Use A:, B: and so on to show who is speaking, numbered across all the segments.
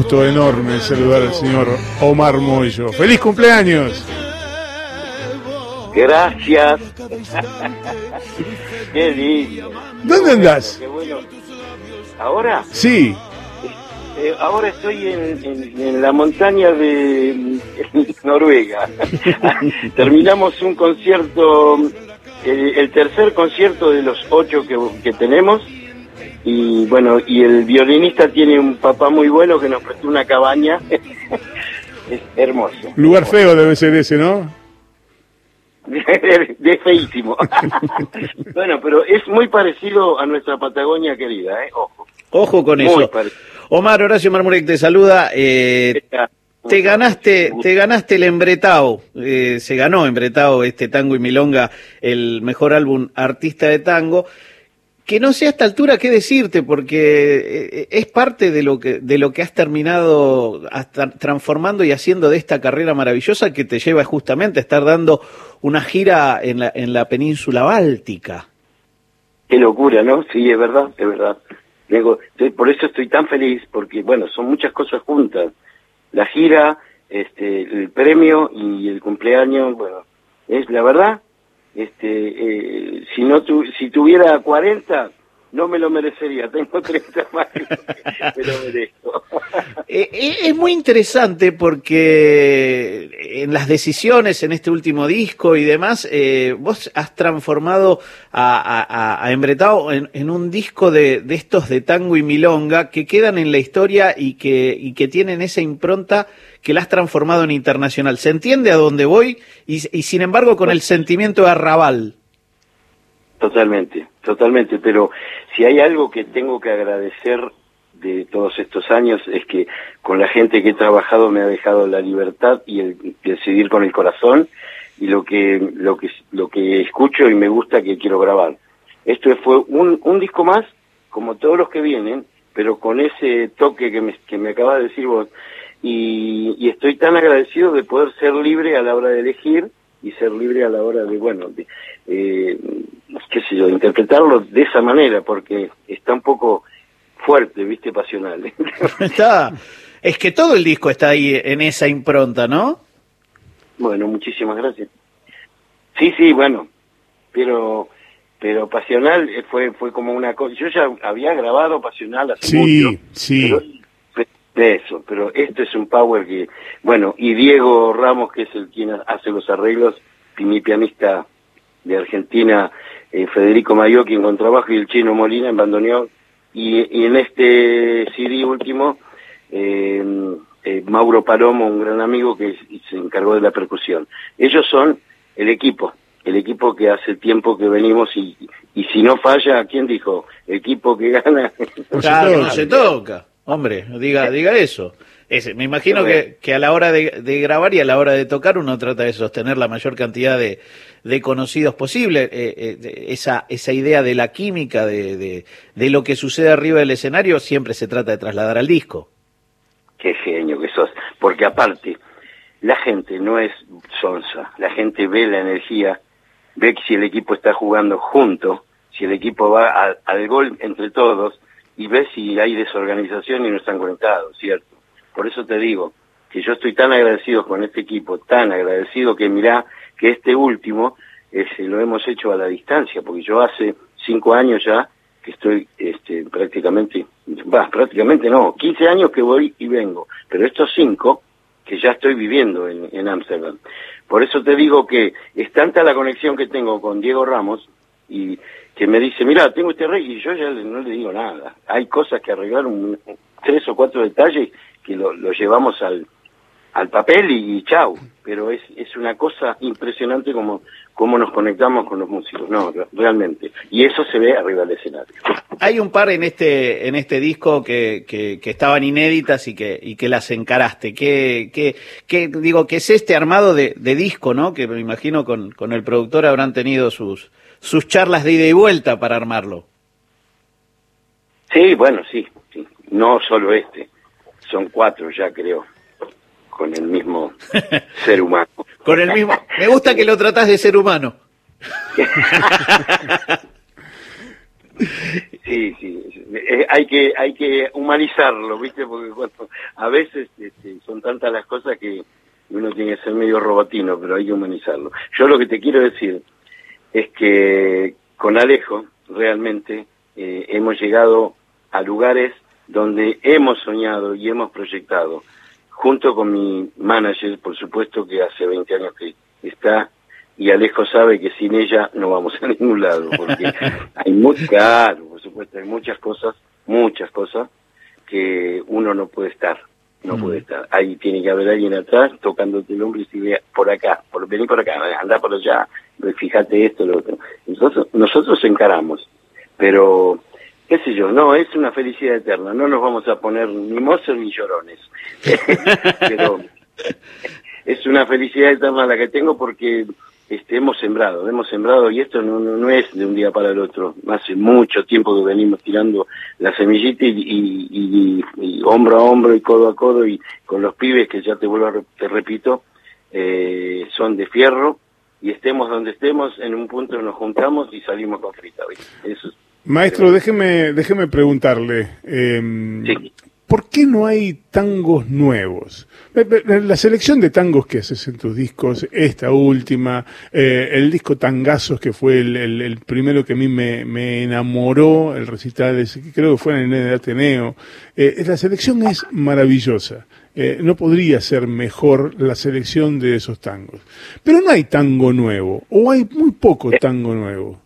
A: gusto enorme saludar al señor Omar Moyo. ¡Feliz cumpleaños!
B: Gracias. Qué lindo.
A: ¿Dónde andás?
B: Qué bueno. ¿Ahora?
A: Sí.
B: Eh, ahora estoy en, en- en la montaña de Noruega. Terminamos un concierto, el, el tercer concierto de los ocho que, que tenemos. Y bueno, y el violinista tiene un papá muy bueno que nos prestó una cabaña. es hermoso.
A: Lugar feo debe ser ese, ¿no?
B: de, de feísimo. bueno, pero es muy parecido a nuestra Patagonia querida, ¿eh? Ojo.
C: Ojo con
B: Muy
C: eso.
B: parecido.
C: Omar Horacio Marmurek te saluda. eh, te ganaste, te ganaste el Embretao, eh, se ganó Embretao este tango y milonga, el mejor álbum artista de tango. Que no sé a esta altura qué decirte, porque eh, es parte de lo que de lo que has terminado hasta transformando y haciendo de esta carrera maravillosa que te lleva justamente a estar dando una gira en la en la península báltica.
B: Qué locura, ¿no? Sí, es verdad, es verdad. Digo, por eso estoy tan feliz, porque, bueno, son muchas cosas juntas. La gira, este, el premio y el cumpleaños, bueno, es la verdad. Este, eh, si no tu, si tuviera 40, no me lo merecería. Tengo 30 más, me lo merezco.
C: Eh, eh, es muy interesante porque en las decisiones en este último disco y demás, vos has transformado a, a, a- a Embretao en, en un disco de, de estos de tango y milonga que quedan en la historia y que, y que tienen esa impronta que la has transformado en internacional. ¿Se entiende a dónde voy? Y, sin embargo con el sentimiento de arrabal.
B: Totalmente, totalmente, pero si hay algo que tengo que agradecer de todos estos años es que con la gente que he trabajado me ha dejado la libertad y el, seguir con el corazón y lo que lo que lo que escucho y me gusta que quiero grabar. Esto fue un, un disco más, como todos los que vienen, pero con ese toque que me, que me acabas de decir vos. Y, y estoy tan agradecido de poder ser libre a la hora de elegir y ser libre a la hora de, bueno, de, eh, qué sé yo, interpretarlo de esa manera, porque está un poco fuerte, viste, pasional.
C: Está, es que todo el disco está ahí en esa impronta, ¿no?
B: bueno, muchísimas gracias. Sí, sí, bueno, pero pero pasional eh, fue fue como una cosa. Yo ya había grabado pasional hace
A: Sí,
B: mucho.
A: sí.
B: pero- de eso, pero esto es un power que, bueno, y Diego Ramos, que es el quien hace los arreglos, y mi pianista de Argentina, eh, Federico Mayocchi en contrabajo y el chino Molina en bandoneón, y, y en este CD último, eh, eh, Mauro Palomo, un gran amigo que se encargó de la percusión. Ellos son el equipo, el equipo que hace tiempo que venimos y, y si no falla, ¿quién dijo? El equipo que gana.
C: Claro,
A: toca.
C: no se toca. Hombre, diga, diga eso. Ese, me imagino que, que a la hora de, de grabar y a la hora de tocar uno trata de sostener la mayor cantidad de, de conocidos posible. Eh, eh, esa, esa idea de la química, de, de, de lo que sucede arriba del escenario, siempre se trata de trasladar al disco.
B: Qué genio que sos. Porque aparte, la gente no es sonsa. La gente ve la energía, ve que si el equipo está jugando junto, si el equipo va al gol entre todos, y ve si hay desorganización y no están conectados, ¿cierto? Por eso te digo que yo estoy tan agradecido con este equipo, tan agradecido que mirá que este último ese, lo hemos hecho a la distancia, porque yo hace cinco años ya que estoy este, prácticamente, va, prácticamente no, 15 años que voy y vengo, pero estos cinco que ya estoy viviendo en en Ámsterdam. Por eso te digo que es tanta la conexión que tengo con Diego Ramos y que me dice, mira, tengo este rey y yo ya no le digo nada. Hay cosas que arreglar, un- tres o cuatro detalles que lo, lo llevamos al, al papel y, y chau. Pero es, es una cosa impresionante como, cómo nos conectamos con los músicos, no, re- realmente. Y eso se ve arriba del escenario.
C: Hay un par en este, en este disco que, que, que estaban inéditas y que, y que las encaraste. ¿Qué, qué, qué- digo, que es este armado de, de disco, ¿no? Que me imagino con, con el productor habrán tenido sus, sus charlas de ida y vuelta para armarlo.
B: Sí, bueno, sí, sí. No solo este, son cuatro ya creo, con el mismo ser humano.
C: Con el mismo. Me gusta que lo tratás de ser humano.
B: Sí, sí, eh, hay que hay que humanizarlo, ¿viste? Porque a veces este, son tantas las cosas que uno tiene que ser medio robotino, pero hay que humanizarlo. Yo lo que te quiero decir es que con Alejo realmente eh, hemos llegado a lugares donde hemos soñado y hemos proyectado, junto con mi manager, por supuesto que hace 20 años que está, y Alejo sabe que sin ella no vamos a ningún lado, porque hay muy, claro, por supuesto, hay muchas cosas, muchas cosas que uno no puede estar, no puede mm. estar. Ahí tiene que haber alguien atrás tocándote el hombro y decir, por acá, por, vení por acá, anda por allá, fíjate esto, lo otro. Nosotros, nosotros encaramos, pero qué sé yo, no, es una felicidad eterna, no nos vamos a poner ni mozos ni llorones, pero es una felicidad eterna la que tengo porque este, hemos sembrado, hemos sembrado y esto no, no, es de un día para el otro, hace mucho tiempo que venimos tirando la semillita y, hombro a hombro y codo a codo y con los pibes que ya te vuelvo a, te repito, eh, son de fierro y estemos donde estemos, en un punto nos juntamos y salimos con frita. Eso
A: Maestro, déjeme, déjeme preguntarle, eh, ¿por qué no hay tangos nuevos? La selección de tangos que haces en tus discos, esta última, eh, el disco Tangazos, que fue el, primero que a mí me, enamoró, el recital, creo que fue en el Ateneo, eh, la selección es maravillosa. Eh, no podría ser mejor la selección de esos tangos. Pero no hay tango nuevo, o hay muy poco tango nuevo.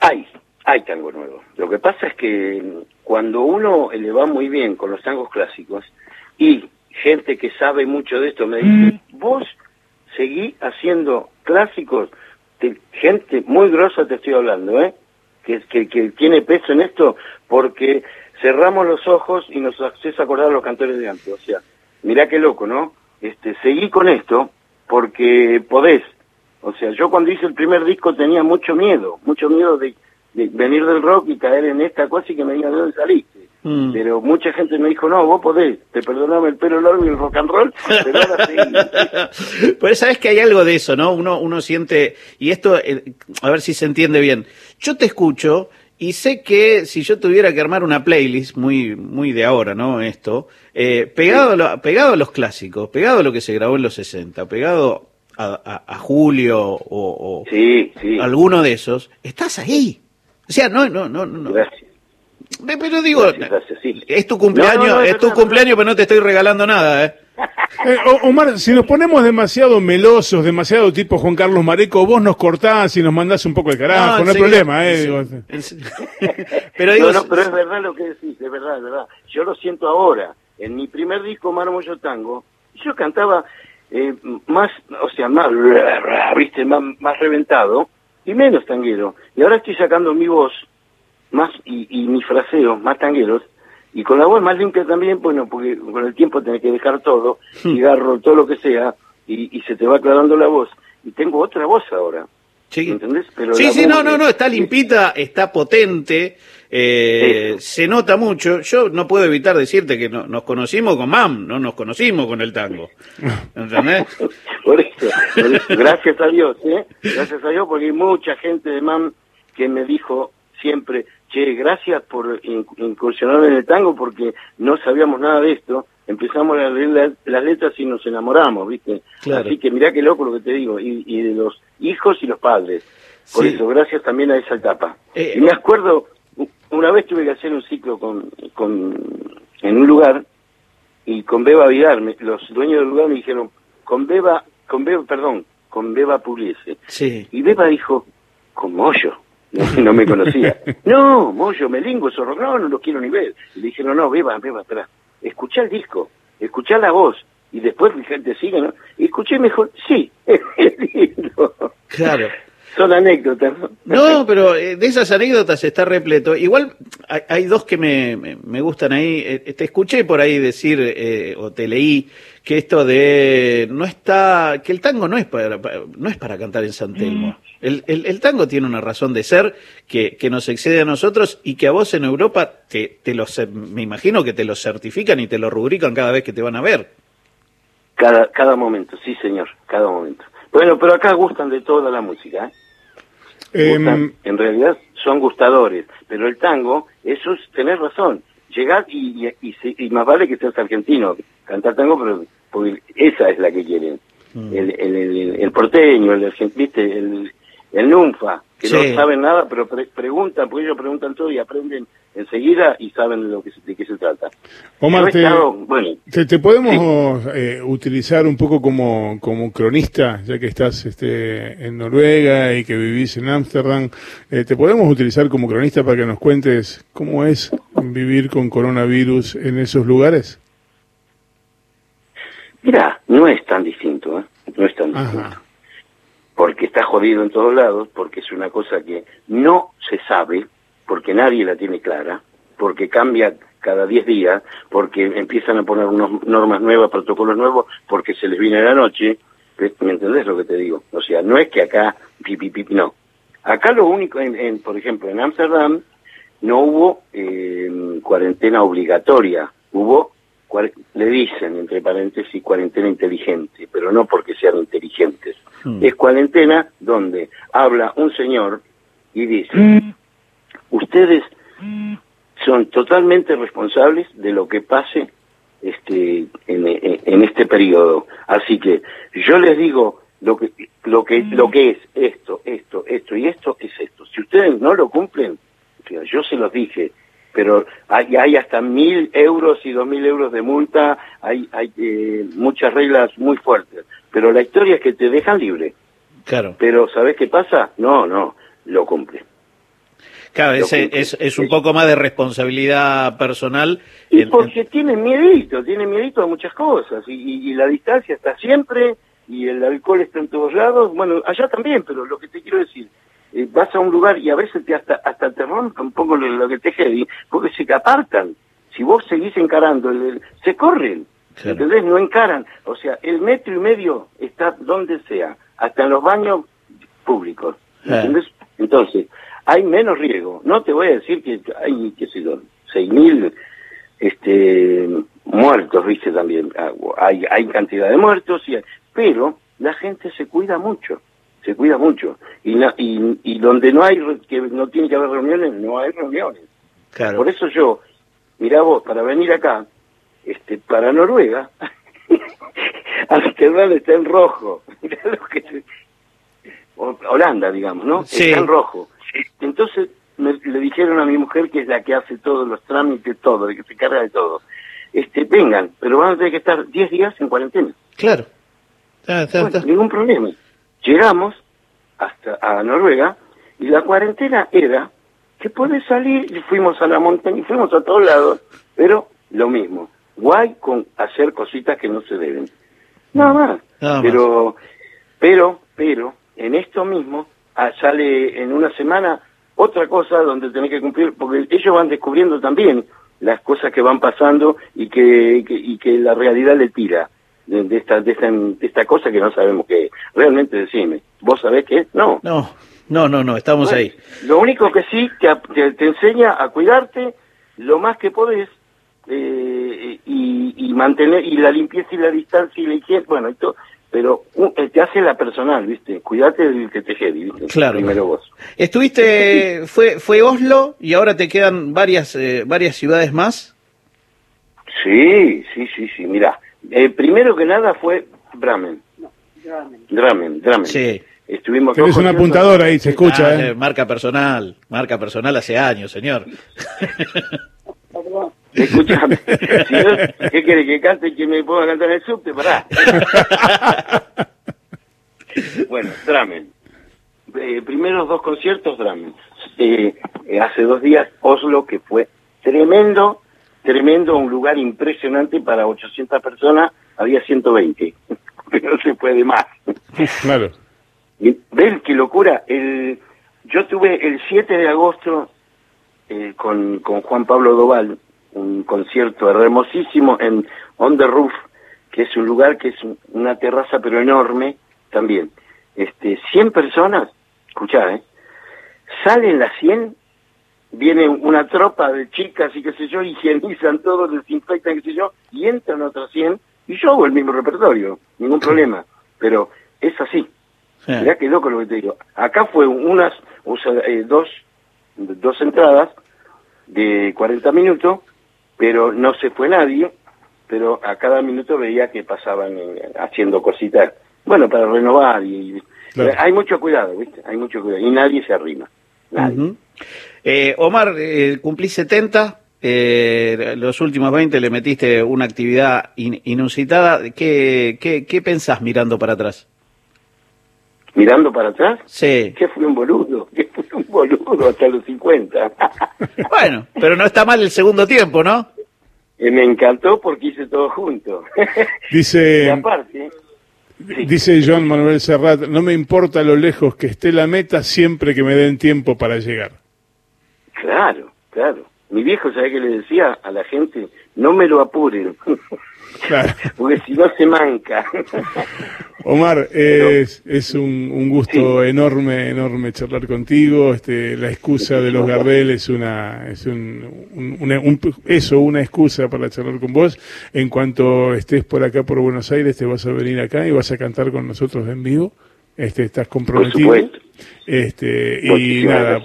B: Hay, hay tango nuevo. Lo que pasa es que cuando uno le va muy bien con los tangos clásicos y gente que sabe mucho de esto me dice, mm. vos seguí haciendo clásicos, gente muy grosa te estoy hablando, ¿eh? Que, que, que tiene peso en esto porque cerramos los ojos y nos haces acordar a los cantores de antes. O sea, mirá qué loco, ¿no? Este, seguí con esto porque podés. O sea, yo cuando hice el primer disco tenía mucho miedo, mucho miedo de, venir del rock y caer en esta cosa y que me digan de dónde saliste. Mm. Pero mucha gente me dijo, no, vos podés, te perdonaba el pelo largo y el rock and roll, pero ahora
C: sí. pues sabes que hay algo de eso, ¿no? Uno, uno siente, y esto, eh, a ver si se entiende bien. Yo te escucho y sé que si yo tuviera que armar una playlist, muy, muy de ahora, ¿no? Esto, eh, pegado, a pegado a los clásicos, pegado a lo que se grabó en los 60, pegado a, Julio o, alguno de esos, estás ahí. O sea, no, no, no, no. Gracias. Pero digo, es tu cumpleaños, es tu cumpleaños, pero no te estoy regalando nada, ¿eh?
A: Eh, Omar, si nos ponemos demasiado melosos, demasiado tipo Juan Carlos Mareco, vos nos cortás y nos mandás un poco de carajo, no, hay problema, ¿eh?
B: pero, digo, no, pero es verdad lo que decís, es verdad, es verdad. Yo lo siento ahora. En mi primer disco, Marmollo Tango, yo cantaba eh, más, o sea, más, viste, más, más reventado y menos tanguero. Y ahora estoy sacando mi voz más y, y mis fraseos más tangueros y con la voz más limpia también, bueno, porque con el tiempo tenés que dejar todo, hmm. cigarro, todo lo que sea, y, y se te va aclarando la voz. Y tengo otra voz ahora.
C: Sí. ¿Entendés? Pero sí, sí, no, no, no, está limpita, está potente, eh, se nota mucho. Yo no puedo evitar decirte que no, nos conocimos con MAM, no nos conocimos con el tango. ¿Entendés?
B: por, eso, gracias a Dios, ¿eh? Gracias a Dios, porque hay mucha gente de MAM que me dijo siempre, che, gracias por incursionar en el tango porque no sabíamos nada de esto, empezamos a leer las letras y nos enamoramos, ¿viste? Así que mirá qué loco lo que te digo, y, de los hijos y los padres. Por eso, gracias también a esa etapa. Eh, y me acuerdo, una vez tuve que hacer un ciclo con, con en un lugar y con Beba Vidal, los dueños del lugar me dijeron, con Beba, con Beba, perdón, con Beba Pugliese.
C: Sí.
B: Y Beba dijo, con Moyo no, me conocía. No, Moyo, Melingo, Zorro, no, no lo quiero ni ver. Y le dije, no, no, beba, beba, espera, escuchá el disco, escuchá la voz, y después gente sigue, ¿no? Y escuché mejor, sí, es lindo.
C: Claro.
B: Son anécdotas.
C: No, pero eh, de esas anécdotas está repleto. Igual hay, dos que me, me, gustan ahí. Eh, te escuché por ahí decir, eh, o te leí, que esto de no está, que el tango no es para, no es para cantar en San Telmo. Mm. El, el, tango tiene una razón de ser que, que, nos excede a nosotros y que a vos en Europa te, te lo, me imagino que te lo certifican y te lo rubrican cada vez que te van a ver.
B: Cada, cada momento, sí señor, cada momento. Bueno, pero acá gustan de toda la música, ¿eh? Em, en realidad son gustadores, pero el tango, eso es tener razón. Llegar y, y, más vale que seas argentino, cantar tango, pero porque esa es la que quieren. Mm. El, el, el, porteño, el, ¿viste? el, el Nunfa, que no saben nada, pero preguntan, porque ellos preguntan todo y aprenden enseguida y saben de, lo que, de qué se trata.
A: Omar, te, te, podemos eh, utilizar un poco como, como cronista, ya que estás este, en Noruega y que vivís en Ámsterdam, eh, ¿te podemos utilizar como cronista para que nos cuentes cómo es vivir con coronavirus en esos lugares?
B: Mira, no es tan distinto, ¿eh? No es tan distinto porque está jodido en todos lados, porque es una cosa que no se sabe, porque nadie la tiene clara, porque cambia cada 10 días, porque empiezan a poner unas normas nuevas, protocolos nuevos, porque se les viene la noche. ¿Me entendés lo que te digo? O sea, no es que acá, pipi, pipi, no. Acá lo único, en, por ejemplo, en Ámsterdam no hubo eh, cuarentena obligatoria, hubo le dicen, entre paréntesis, cuarentena inteligente, pero no porque sean inteligentes. Hmm. Es cuarentena donde habla un señor y dice, hmm. Ustedes son totalmente responsables de lo que pase este en, este periodo. Así que yo les digo lo que lo que lo que es esto, esto, esto y esto es esto. Si ustedes no lo cumplen, yo se los dije, pero hay, hay hasta mil euros y dos mil euros de multa, hay, hay eh, muchas reglas muy fuertes, pero la historia es que te dejan libre.
C: Claro.
B: Pero ¿sabes qué pasa? No, no, lo cumple.
C: Claro, es, es, un poco más de responsabilidad personal.
B: Y porque tiene miedito, tiene miedito a muchas cosas, y, y, la distancia está siempre, y el alcohol está en todos lados, bueno, allá también, pero lo que te quiero decir, eh, vas a un lugar y a veces te hasta, hasta te rompe un poco lo, que te heavy, porque se apartan. Si vos seguís encarando, se corren. Entonces no encaran. O sea, el metro y medio está donde sea, hasta en los baños públicos. ¿Entendés? Entonces, hay menos riesgo. No te voy a decir que hay, qué sé yo, seis mil este, muertos, viste también. Ah, hay, hay cantidad de muertos, y pero la gente se cuida mucho se cuida mucho. Y, y, y donde no hay, que no tiene que haber reuniones, no hay reuniones. Claro. Por eso yo, mira vos, para venir acá, este, para Noruega, Amsterdam está en rojo. que Holanda, digamos, ¿no? Está en rojo. Dijeron a mi mujer, que es la que hace todos los trámites, todo, de que se carga de todo, este, vengan, pero van a tener que estar 10 días en cuarentena.
C: Claro.
B: ningún problema. Llegamos hasta a Noruega y la cuarentena era que puedes salir y fuimos a la montaña y fuimos a todos lados, pero lo mismo, guay con hacer cositas que no se deben. Nada más. pero, pero, pero, en esto mismo ah, sale en una semana otra cosa donde tenés que cumplir, porque ellos van descubriendo también las cosas que van pasando y que, y que la realidad le tira de, esta, de, esta, de esta cosa que no sabemos qué Realmente decime, ¿vos sabés qué No.
C: No, no, no, no, estamos ahí.
B: Lo único que sí te, te, enseña a cuidarte lo más que podés eh, y, y, mantener, y la limpieza y la distancia y la higiene, bueno, esto, pero eh, te hace la personal, ¿viste? Cuídate del que te jedi, ¿viste?
C: Claro.
B: Primero vos.
C: Estuviste, fue, fue Oslo y ahora te quedan varias, eh, varias ciudades más.
B: Sí, sí, sí, sí, mira, eh, primero que nada fue Bramen. No, Dramen. Dramen,
C: Sí.
A: Estuvimos Tienes un apuntador ahí, se escucha.
C: Ah, ¿eh? Marca personal, marca personal hace años, señor.
B: Escúchame, ¿qué quiere que cante que me pueda cantar en el subte? Pará. bueno, Dramen. Eh, primeros dos conciertos, Dramen. Eh, hace dos días, Oslo, que fue tremendo tremendo, un lugar impresionante para 800 personas, había 120, no se puede más.
A: Claro.
B: ¿Ven qué locura? El, yo tuve el 7 de agosto eh, con, con Juan Pablo Doval un concierto hermosísimo en On the Roof, que es un lugar que es una terraza pero enorme también. Este, 100 personas, escuchá, ¿eh? Salen las 100 viene una tropa de chicas y qué sé yo, higienizan todo, desinfectan, qué sé yo, y entran otras 100 y yo hago el mismo repertorio, ningún problema. Pero es así. Mirá qué loco lo que te digo. Acá fue unas, eh, dos, dos entradas de 40 minutos, pero no se fue nadie, pero a cada minuto veía que pasaban eh, haciendo cositas, bueno, para renovar y... Hay mucho cuidado, ¿viste? Hay mucho cuidado y nadie se arrima. Nadie.
C: eh, Omar, eh, cumplí 70, eh, los últimos 20 le metiste una actividad inusitada. ¿Qué, qué, ¿Qué pensás mirando para atrás?
B: ¿Mirando para atrás?
C: Sí.
B: Que fui un boludo, que fui un boludo hasta los 50.
C: bueno, pero no está mal el segundo tiempo, ¿no?
B: Eh, me encantó porque hice todo junto.
A: Dice... aparte... Dice John Manuel Serrat, no me importa lo lejos que esté la meta siempre que me den tiempo para llegar.
B: Claro, claro. Mi viejo, ¿sabe qué le decía a la gente? No me lo apuren. Claro. Porque si no se manca.
A: Omar, es, es un, un gusto enorme, enorme charlar contigo. Este, la excusa de los Gardel es una, es un, una, un, eso, una excusa para charlar con vos. En cuanto estés por acá por Buenos Aires, te vas a venir acá y vas a cantar con nosotros en vivo. Este, estás comprometido. Este, y nada,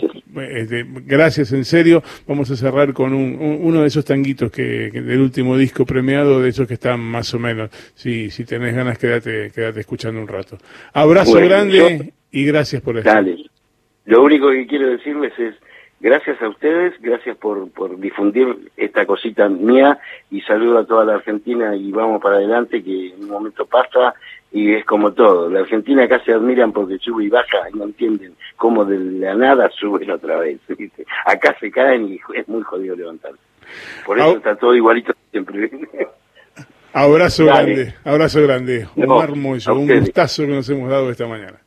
A: este, gracias en serio. Vamos a cerrar con un, uno de esos tanguitos que, del último disco premiado, de esos que están más o menos. Si, si tenés ganas, quédate, quédate escuchando un rato. Abrazo grande y gracias por
B: estar. Dale. Lo único que quiero decirles es gracias a ustedes, gracias por, por difundir esta cosita mía y saludo a toda la Argentina y vamos para adelante que en un momento pasa y es como todo. La Argentina acá se admiran porque sube y baja y no entienden cómo de la nada suben otra vez. Acá se caen y es muy jodido levantarse. Por eso está todo igualito siempre.
A: Abrazo grande, abrazo grande. Omar un gustazo que nos hemos dado esta mañana.